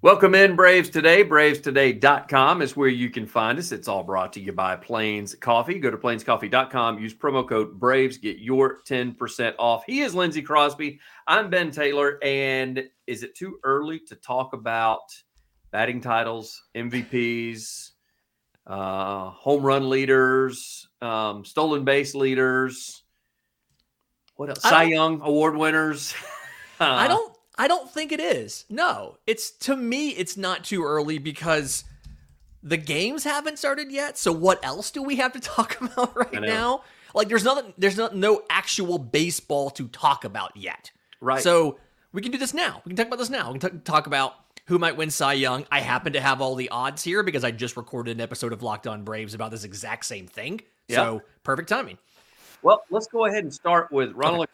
Welcome in, Braves Today. BravesToday.com is where you can find us. It's all brought to you by Plains Coffee. Go to plainscoffee.com, use promo code BRAVES, get your 10% off. He is Lindsay Crosby. I'm Ben Taylor. And is it too early to talk about batting titles, MVPs, uh, home run leaders, um, stolen base leaders? What else? Cy Young Award winners. uh, I don't I don't think it is. No, it's to me, it's not too early because the games haven't started yet. So what else do we have to talk about right now? Like there's nothing, there's not no actual baseball to talk about yet. Right. So we can do this now. We can talk about this now. We can t- talk about who might win Cy Young. I happen to have all the odds here because I just recorded an episode of Locked On Braves about this exact same thing. Yeah. So perfect timing. Well, let's go ahead and start with Ronald okay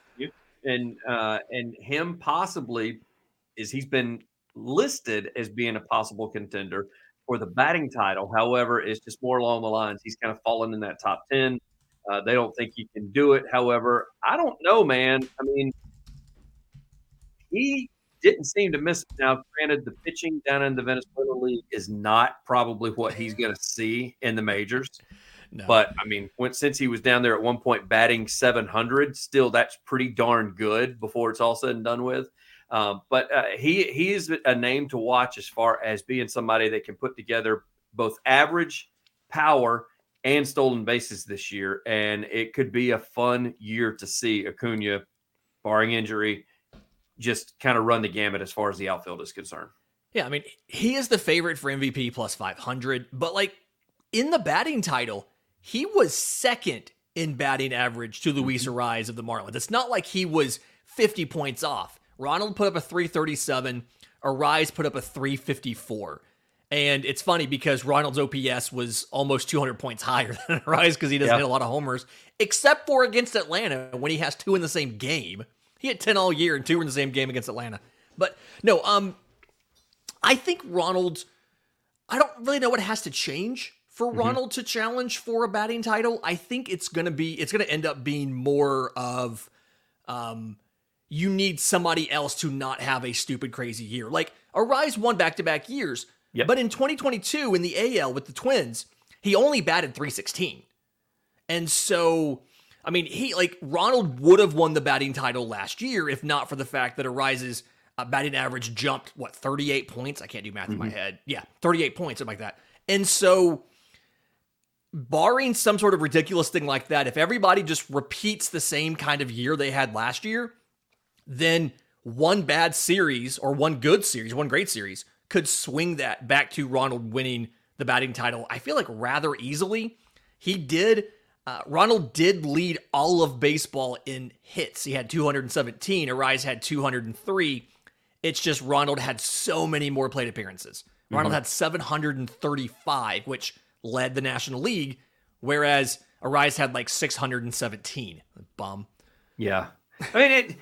and uh, and him possibly is he's been listed as being a possible contender for the batting title. However, it's just more along the lines he's kind of fallen in that top ten. Uh, they don't think he can do it. However, I don't know, man. I mean, he didn't seem to miss. It. Now, granted, the pitching down in the Venezuela League is not probably what he's going to see in the majors. No. But I mean, when, since he was down there at one point batting 700, still that's pretty darn good before it's all said and done with. Um, but uh, he he is a name to watch as far as being somebody that can put together both average power and stolen bases this year, and it could be a fun year to see Acuña, barring injury, just kind of run the gamut as far as the outfield is concerned. Yeah, I mean, he is the favorite for MVP plus 500, but like in the batting title, he was second in batting average to Luis mm-hmm. Of the Marlins. It's not like he was 50 points off. Ronald put up a 337, Arraez put up a 354. And it's funny because Ronald's OPS was almost 200 points higher than Arraez because he doesn't hit a lot of homers, except for against Atlanta when he has two in the same game. He had 10 all year and two in the same game against Atlanta. But no, um, I think Ronald, I don't really know what has to change for mm-hmm. Ronald to challenge for a batting title. I think it's going to be it's going to end up being more of um you need somebody else to not have a stupid crazy year. Like Arraez won back-to-back years, yep. but in 2022 in the AL with the Twins, he only batted 316. And so I mean, he like Ronald would have won the batting title last year if not for the fact that Arraez's uh, batting average jumped what 38 points. I can't do math mm-hmm. in my mm-hmm. head. Yeah, 38 points, something like that. And so barring some sort of ridiculous thing like that, if everybody just repeats the same kind of year they had last year, then one bad series or one good series, one great series could swing that back to Ronald winning the batting title. I feel like rather easily. He did. Uh, Ronald did lead all of baseball in hits. He had 217. Arraez had 203. It's just Ronald had so many more plate appearances. Ronald mm-hmm. had 735, which led the National League, whereas Arraez had like 617. Bum. Yeah. I mean, it,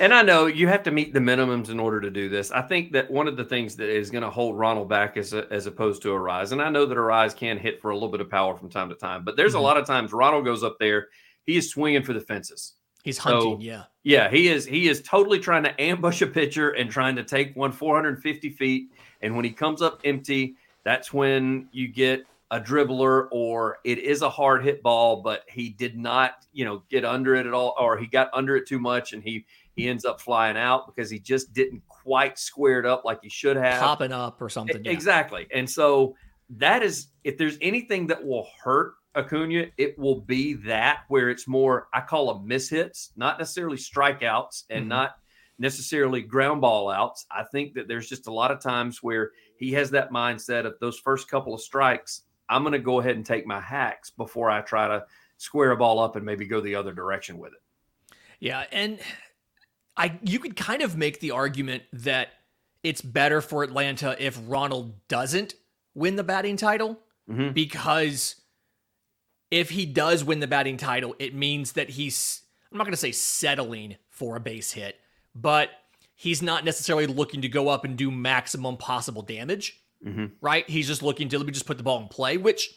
and I know you have to meet the minimums in order to do this. I think that one of the things that is going to hold Ronald back as, a, as opposed to Arraez, and I know that Arraez can hit for a little bit of power from time to time, but there's mm-hmm. a lot of times Ronald goes up there, he is swinging for the fences. He's hunting, so, yeah. Yeah, he is. He is totally trying to ambush a pitcher and trying to take one 450 feet. And when he comes up empty, that's when you get a dribbler or it is a hard hit ball, but he did not, you know, get under it at all, or he got under it too much and he he ends up flying out because he just didn't quite square it up like he should have. Popping up or something. Yeah. Exactly. And so that is if there's anything that will hurt Acuña, it will be that where it's more, I call them mishits, not necessarily strikeouts and mm-hmm. not necessarily ground ball outs. I think that there's just a lot of times where he has that mindset of those first couple of strikes, I'm going to go ahead and take my hacks before I try to square a ball up and maybe go the other direction with it. Yeah, and I you could kind of make the argument that it's better for Atlanta if Ronald doesn't win the batting title mm-hmm. because if he does win the batting title, it means that he's I'm not going to say settling for a base hit, but he's not necessarily looking to go up and do maximum possible damage mm-hmm. right? He's just looking to let me just put the ball in play, which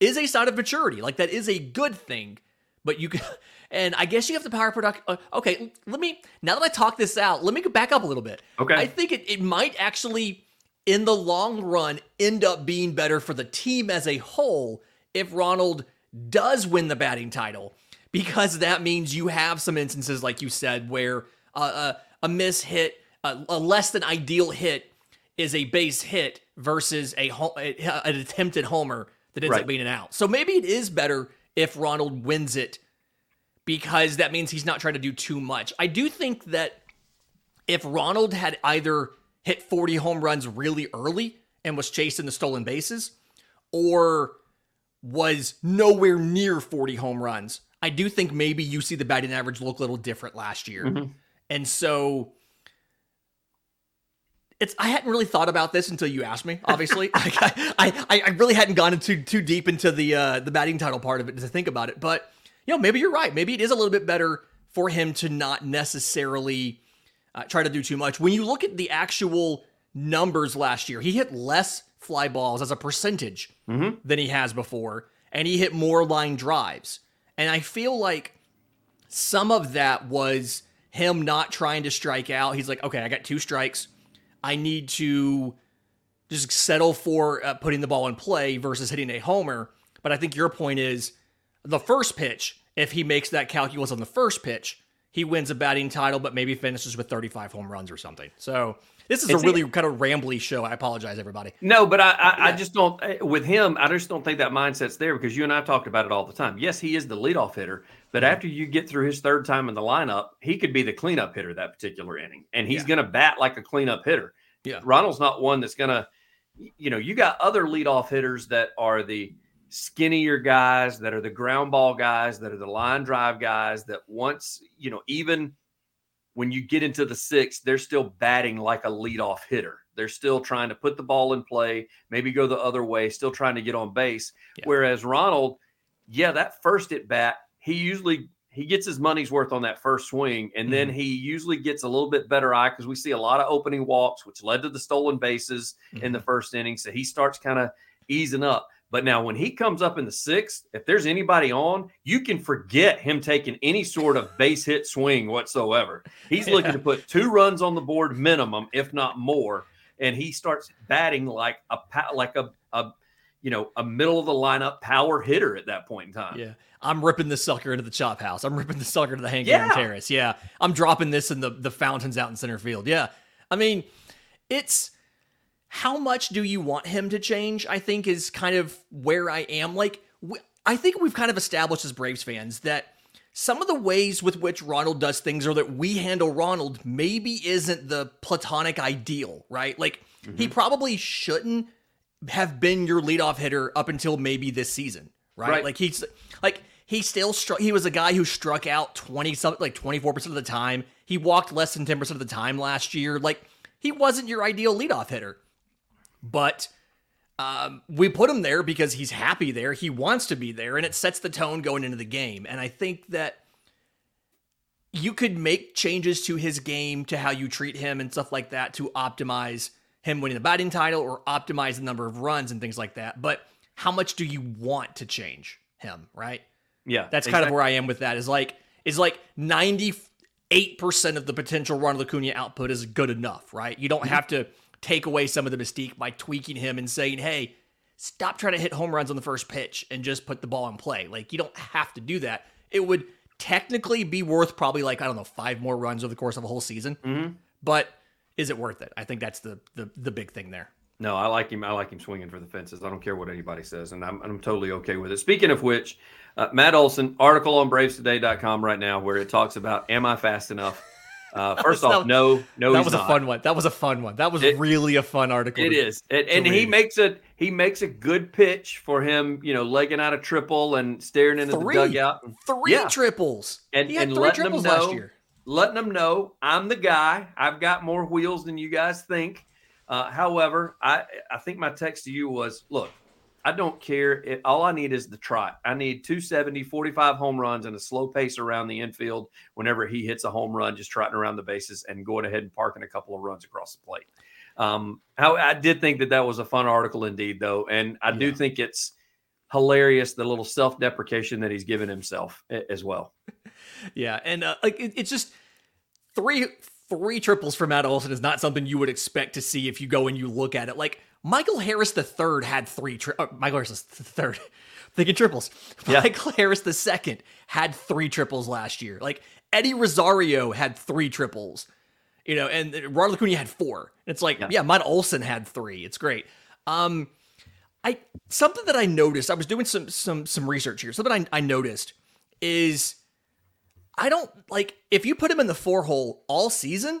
is a sign of maturity. Like that is a good thing. But you can, and I guess you have the power product. Uh, okay, let me now that I talk this out, let me go back up a little bit. Okay, I think it, it might actually in the long run end up being better for the team as a whole if Ronald does win the batting title because that means you have some instances like you said where uh, a, a miss hit a, a, less than ideal hit is a base hit versus a an attempted homer that ends right. up being an out. So maybe it is better if Ronald wins it because that means he's not trying to do too much. I do think that if Ronald had either hit 40 home runs really early and was chasing the stolen bases or was nowhere near 40 home runs, I do think maybe you see the batting average look a little different last year. Mm-hmm. And so it's I hadn't really thought about this until you asked me. Obviously, like I, I, I really hadn't gone into too deep into the uh, the batting title part of it to think about it. But you know, maybe you're right. Maybe it is a little bit better for him to not necessarily uh, try to do too much. When you look at the actual numbers last year, he hit less fly balls as a percentage mm-hmm. than he has before, and he hit more line drives. And I feel like some of that was him not trying to strike out. He's like, okay, I got two strikes. I need to just settle for uh, putting the ball in play versus hitting a homer. But I think your point is the first pitch, if he makes that calculus on the first pitch, he wins a batting title, but maybe finishes with 35 home runs or something. So this is it's a really kind of rambly show. I apologize, everybody. No, but I, I, yeah. I, just don't. Eh, with him, I just don't think that mindset's there because you and I have talked about it all the time. Yes, he is the leadoff hitter, but after you get through his third time in the lineup, he could be the cleanup hitter that particular inning, and he's yeah. going to bat like a cleanup hitter. Yeah, Ronald's not one that's going to. You know, you got other leadoff hitters that are the skinnier guys, that are the ground ball guys, that are the line drive guys. That once you know, even when you get into the sixth, they're still batting like a leadoff hitter. They're still trying to put the ball in play, maybe go the other way, still trying to get on base. Yeah. Whereas Ronald, yeah, that first at bat, he usually he gets his money's worth on that first swing, and mm-hmm. then he usually gets a little bit better eye because we see a lot of opening walks, which led to the stolen bases mm-hmm. in the mm-hmm. first inning. So he starts kind of easing up. But now, when he comes up in the sixth, if there's anybody on, you can forget him taking any sort of base hit swing whatsoever. He's yeah. looking to put two runs on the board minimum, if not more, and he starts batting like a like a, a you know a middle of the lineup power hitter at that point in time. Yeah, I'm ripping the sucker into the chop house. I'm ripping the sucker to the Hank yeah. Terrace. Yeah, I'm dropping this in the the fountains out in center field. Yeah, I mean, it's how much do you want him to change? I think is kind of where I am. Like, I think we've kind of established as Braves fans that some of the ways with which Ronald does things or that we handle Ronald maybe isn't the platonic ideal, right? Like, mm-hmm. he probably shouldn't have been your leadoff hitter up until maybe this season, right? right. Like, he's like, he still struck, he was a guy who struck out 20 something, like 24% of the time. He walked less than 10% of the time last year. Like, he wasn't your ideal leadoff hitter. But um, we put him there because he's happy there. He wants to be there, and it sets the tone going into the game. And I think that you could make changes to his game, to how you treat him, and stuff like that to optimize him winning the batting title or optimize the number of runs and things like that. But how much do you want to change him, right? Yeah. That's exactly. kind of where I am with that. Is like is like 98% of the potential Ronald Acuña output is good enough, right? You don't mm-hmm. have to take away some of the mystique by tweaking him and saying, hey, stop trying to hit home runs on the first pitch and just put the ball in play. Like, you don't have to do that. It would technically be worth probably like, I don't know, five more runs over the course of a whole season. Mm-hmm. But is it worth it? I think that's the, the the big thing there. No, I like him. I like him swinging for the fences. I don't care what anybody says, and I'm, I'm totally okay with it. Speaking of which, uh, Matt Olson article on BravesToday.com right now where it talks about "Am I fast enough?" Uh, first off, no, no, that was a fun one. That was a fun one. That was it, really a fun article. It to, is, and, and he makes a he makes a good pitch for him. You know, legging out a triple and staring into three, the dugout. Three yeah. triples, and and letting them know, letting them know I'm the guy. I've got more wheels than you guys think. Uh, however, I I think my text to you was, look, I don't care. It, all I need is the trot. I need 270, 45 home runs and a slow pace around the infield whenever he hits a home run, just trotting around the bases and going ahead and parking a couple of runs across the plate. Um, how I did think that that was a fun article indeed, though, and I yeah. do think it's hilarious the little self deprecation that he's given himself as well. Yeah, and uh, like it, it's just three three triples for Matt Olson is not something you would expect to see if you go and you look at it. Like Michael Harris the third had three. Tri- uh, Michael Harris the third. Thinking triples. Yeah. Michael Harris the second had three triples last year. Like Eddie Rosario had three triples. You know, and Ronald Acuña had four. It's like, yeah, yeah Matt Olson had three. It's great. Um, I something that I noticed. I was doing some some some research here. Something I, I noticed is I don't like if you put him in the four hole all season.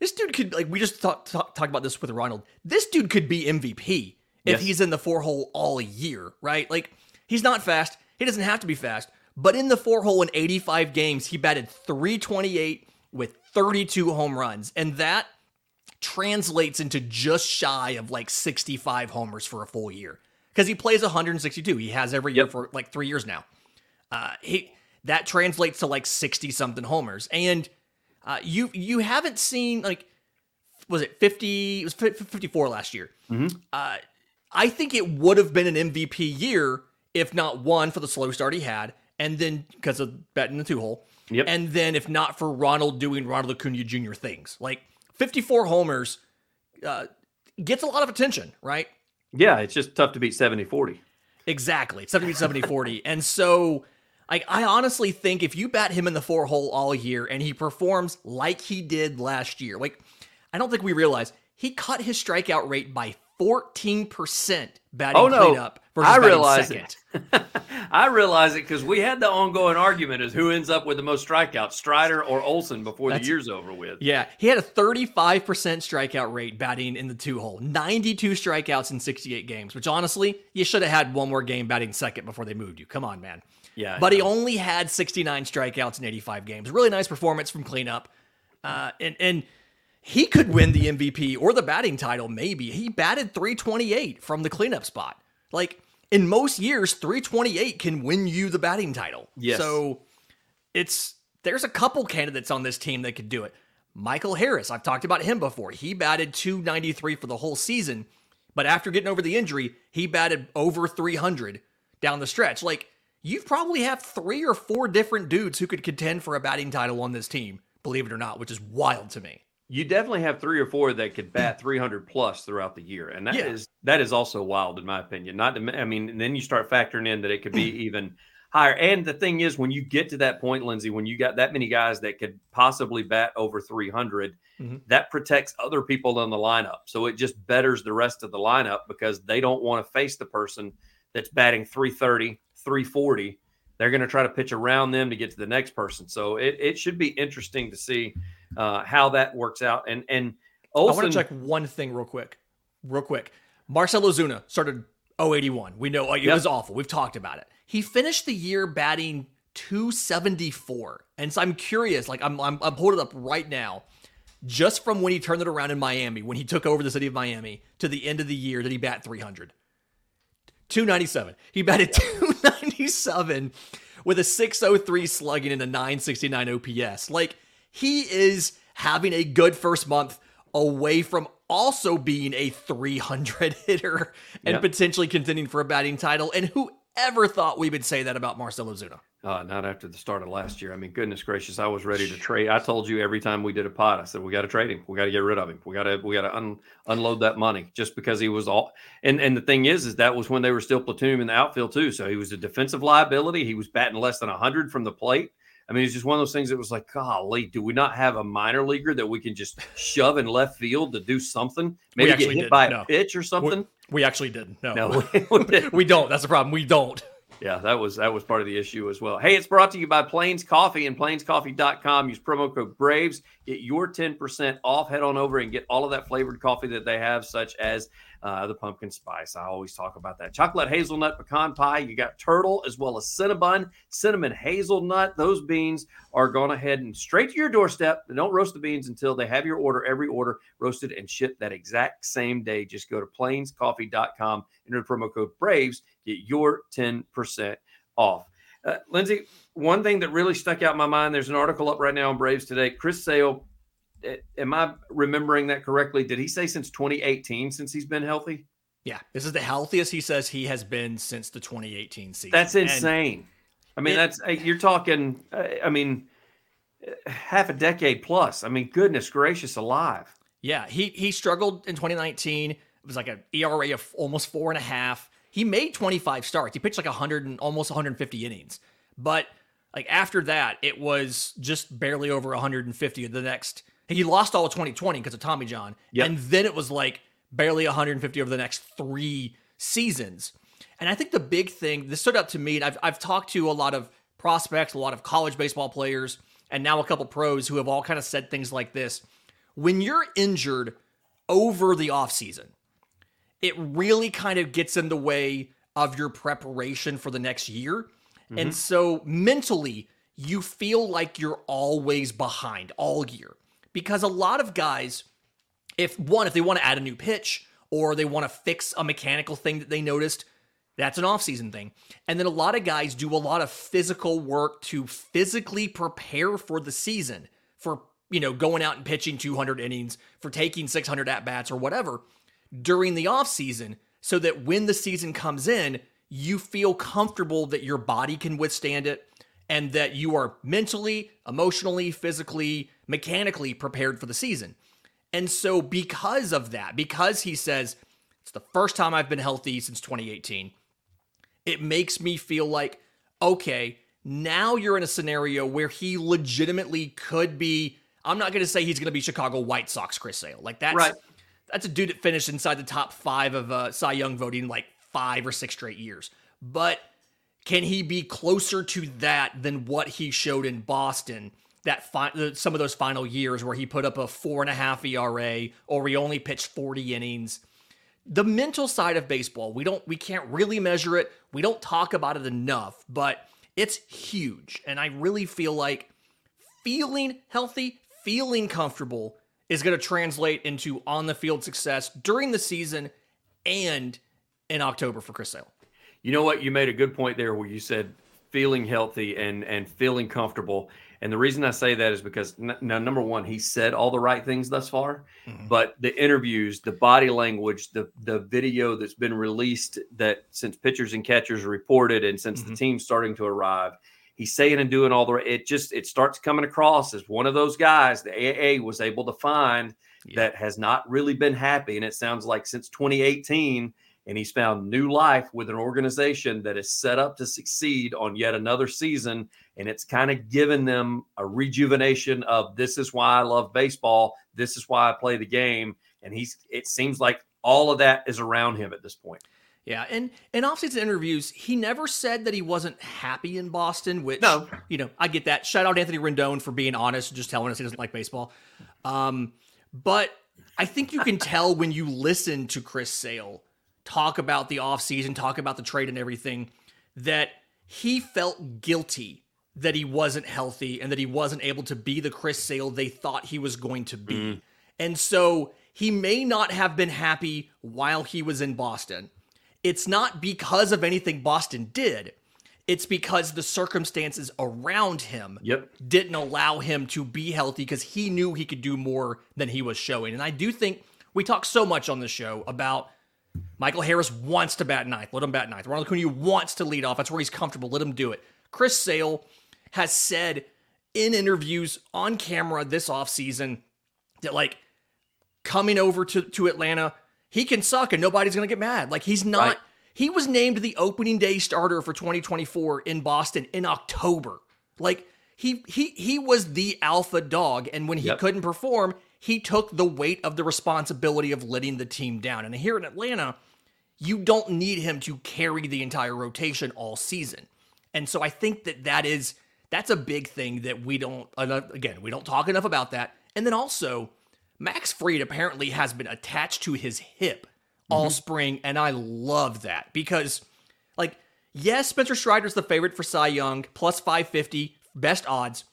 This dude could like we just talked talk, talk about this with Ronald. This dude could be MVP if yes. he's in the four hole all year, right? Like he's not fast. He doesn't have to be fast. But in the four hole in 85 games, he batted 328 with 32 home runs. And that translates into just shy of like 65 homers for a full year because he plays 162. He has every year yep. for like three years now. Uh, he that translates to like 60 something homers. And uh, you you haven't seen like was it 50 it was 54 last year. Mm-hmm. Uh, I think it would have been an MVP year if not one for the slow start he had, and then because of betting the two hole, yep. and then if not for Ronald doing Ronald Acuña Jr. things like 54 homers uh, gets a lot of attention, right? Yeah, it's just tough to beat 70 40. Exactly. 70 70 40. And so I, I honestly think if you bat him in the four hole all year and he performs like he did last year, like I don't think we realize he cut his strikeout rate by 14% batting oh, no. cleanup versus I realize second. it. I realize it because we had the ongoing argument as who ends up with the most strikeouts, Strider or Olson, before That's, the year's over with. Yeah, he had a 35% strikeout rate batting in the two hole, 92 strikeouts in 68 games, which honestly, you should have had one more game batting second before they moved you. Come on, man. Yeah. But he only had 69 strikeouts in 85 games. Really nice performance from cleanup. Uh, and, and, he could win the MVP or the batting title, maybe. He batted 328 from the cleanup spot. Like in most years, 328 can win you the batting title. Yes. So it's there's a couple candidates on this team that could do it. Michael Harris, I've talked about him before. He batted 293 for the whole season, but after getting over the injury, he batted over 300 down the stretch. Like you probably have three or four different dudes who could contend for a batting title on this team, believe it or not, which is wild to me you definitely have three or four that could bat 300 plus throughout the year, and that yeah. is that is also wild in my opinion. Not to, I mean, then you start factoring in that it could be even higher. And the thing is, when you get to that point, Lindsay, when you got that many guys that could possibly bat over 300, mm-hmm. that protects other people in the lineup. So it just betters the rest of the lineup because they don't want to face the person that's batting 330, 340. They're going to try to pitch around them to get to the next person. So it, it should be interesting to see uh, how that works out. And and Olson, I want to check one thing real quick, real quick. Marcell Ozuna started 081. We know it yep. was awful. We've talked about it. He finished the year batting 274, and so I'm curious. Like I'm I'm, I'm it up right now. Just from when he turned it around in Miami, when he took over the city of Miami, to the end of the year, did he bat 300? 297. He batted 297 with a 603 slugging and a 969 OPS. Like he is having a good first month away from also being a 300 hitter and yep. potentially contending for a batting title. And whoever thought we would say that about Marcell Ozuna? Uh, not after the start of last year. I mean, goodness gracious, I was ready to trade. I told you every time we did a pot, I said we got to trade him. We got to get rid of him. We got to we got to un, unload that money just because he was all. And and the thing is, is that was when they were still platooning in the outfield too. So he was a defensive liability. He was batting less than hundred from the plate. I mean, it's just one of those things that was like, golly, do we not have a minor leaguer that we can just shove in left field to do something? Maybe get hit did. by no. a pitch or something? We, we actually didn't. No, no we, we don't. That's the problem. We don't. Yeah, that was that was part of the issue as well. Hey, it's brought to you by Plains Coffee and plainscoffee.com. Use promo code BRAVES. Get your 10% off. Head on over and get all of that flavored coffee that they have, such as uh, the pumpkin spice. I always talk about that. Chocolate hazelnut pecan pie. You got turtle as well as cinnamon, cinnamon hazelnut. Those beans are going ahead and straight to your doorstep. They don't roast the beans until they have your order, every order roasted and shipped that exact same day. Just go to plainscoffee.com, enter the promo code BRAVES, get your 10% off. Uh, Lindsay, one thing that really stuck out in my mind, there's an article up right now on Braves today. Chris Sale am I remembering that correctly? Did he say since 2018 since he's been healthy? Yeah, this is the healthiest he says he has been since the 2018 season. That's insane. And, I mean, it, that's you're talking. I mean, half a decade plus. I mean, goodness gracious alive. Yeah, he he struggled in 2019. It was like an ERA of almost four and a half. He made 25 starts. He pitched like 100 and almost 150 innings. But like after that, it was just barely over 150 the next. He lost all of 2020 because of Tommy John. Yep. And then it was like barely 150 over the next three seasons. And I think the big thing, this stood out to me, and I've, I've talked to a lot of prospects, a lot of college baseball players, and now a couple pros who have all kind of said things like this. When you're injured over the offseason, it really kind of gets in the way of your preparation for the next year. Mm-hmm. And so mentally, you feel like you're always behind all year because a lot of guys, if one, if they want to add a new pitch or they want to fix a mechanical thing that they noticed, that's an off-season thing. And then a lot of guys do a lot of physical work to physically prepare for the season, for you know, going out and pitching 200 innings, for taking 600 at bats or whatever during the offseason so that when the season comes in, you feel comfortable that your body can withstand it and that you are mentally, emotionally, physically, mechanically prepared for the season. And so, because of that, because he says, it's the first time I've been healthy since 2018, it makes me feel like, okay, now you're in a scenario where he legitimately could be. I'm not going to say he's going to be Chicago White Sox Chris Sale. Like that's right. that's a dude that finished inside the top five of uh, Cy Young voting like five or six straight years. But can he be closer to that than what he showed in Boston? That fi- uh, some of those final years where he put up a four and a half ERA or he only pitched 40 innings the mental side of baseball, we don't we can't really measure it. We don't talk about it enough, but it's huge. And I really feel like feeling healthy, feeling comfortable is going to translate into on the field success during the season and in October for Chris Sale. You know what? You made a good point there where you said feeling healthy and and feeling comfortable. And the reason I say that is because now, number one, he said all the right things thus far, mm-hmm. but the interviews, the body language, the the video that's been released that since pitchers and catchers reported, and since mm-hmm. the team's starting to arrive, he's saying and doing all the it just it starts coming across as one of those guys the AAA was able to find yeah. that has not really been happy, and it sounds like since 2018 and he's found new life with an organization that is set up to succeed on yet another season and it's kind of given them a rejuvenation of this is why I love baseball this is why I play the game and he's it seems like all of that is around him at this point yeah, and in offseason interviews, he never said that he wasn't happy in Boston, which no. you know, I get that. Shout out to Anthony Rendon for being honest, just telling us he doesn't like baseball. Um, but I think you can tell when you listen to Chris Sale talk about the offseason, talk about the trade and everything, that he felt guilty that he wasn't healthy and that he wasn't able to be the Chris Sale they thought he was going to be. Mm. And so he may not have been happy while he was in Boston. It's not because of anything Boston did. It's because the circumstances around him yep. didn't allow him to be healthy because he knew he could do more than he was showing. And I do think we talk so much on the show about Michael Harris wants to bat ninth. Let him bat ninth. Ronald Acuña wants to lead off. That's where he's comfortable. Let him do it. Chris Sale has said in interviews on camera this offseason that, like, coming over to, to Atlanta, he can suck and nobody's going to get mad. Like, he's not. Right. He was named the opening day starter for 2024 in Boston in October. Like, he he he was the alpha dog and when he yep. couldn't perform he took the weight of the responsibility of letting the team down. And here in Atlanta, you don't need him to carry the entire rotation all season. And so I think that that is that's a big thing that we don't again, we don't talk enough about that. And then also Max Fried apparently has been attached to his hip all mm-hmm. spring and I love that because like yes, Spencer Strider's the favorite for Cy Young, plus 550, best odds.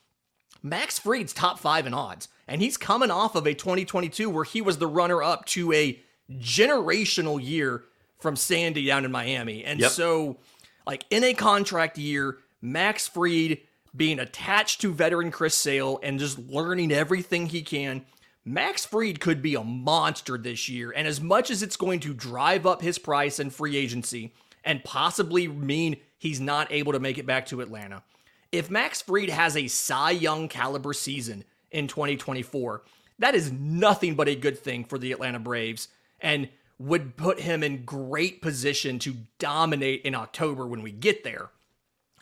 Max Fried's top 5 in odds. And he's coming off of a 2022 where he was the runner up to a generational year from Sandy down in Miami. And yep. so, like in a contract year, Max Fried being attached to veteran Chris Sale and just learning everything he can. Max Fried could be a monster this year. And as much as it's going to drive up his price and free agency and possibly mean he's not able to make it back to Atlanta, if Max Fried has a Cy Young caliber season in 2024, that is nothing but a good thing for the Atlanta Braves and would put him in great position to dominate in October when we get there.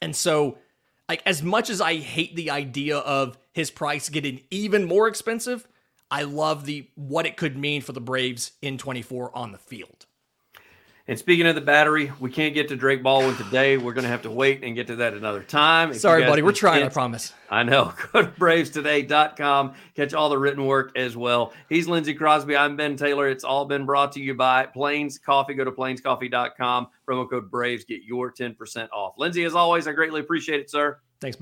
And so, like as much as I hate the idea of his price getting even more expensive, I love the what it could mean for the Braves in 24 on the field. And speaking of the battery, we can't get to Drake Baldwin today. We're going to have to wait and get to that another time. If Sorry, buddy. We're trying, I promise. I know. Go to bravestoday.com. Catch all the written work as well. He's Lindsay Crosby. I'm Ben Taylor. It's all been brought to you by Plains Coffee. Go to plainscoffee.com. Promo code BRAVES. Get your 10% off. Lindsay, as always, I greatly appreciate it, sir. Thanks, buddy.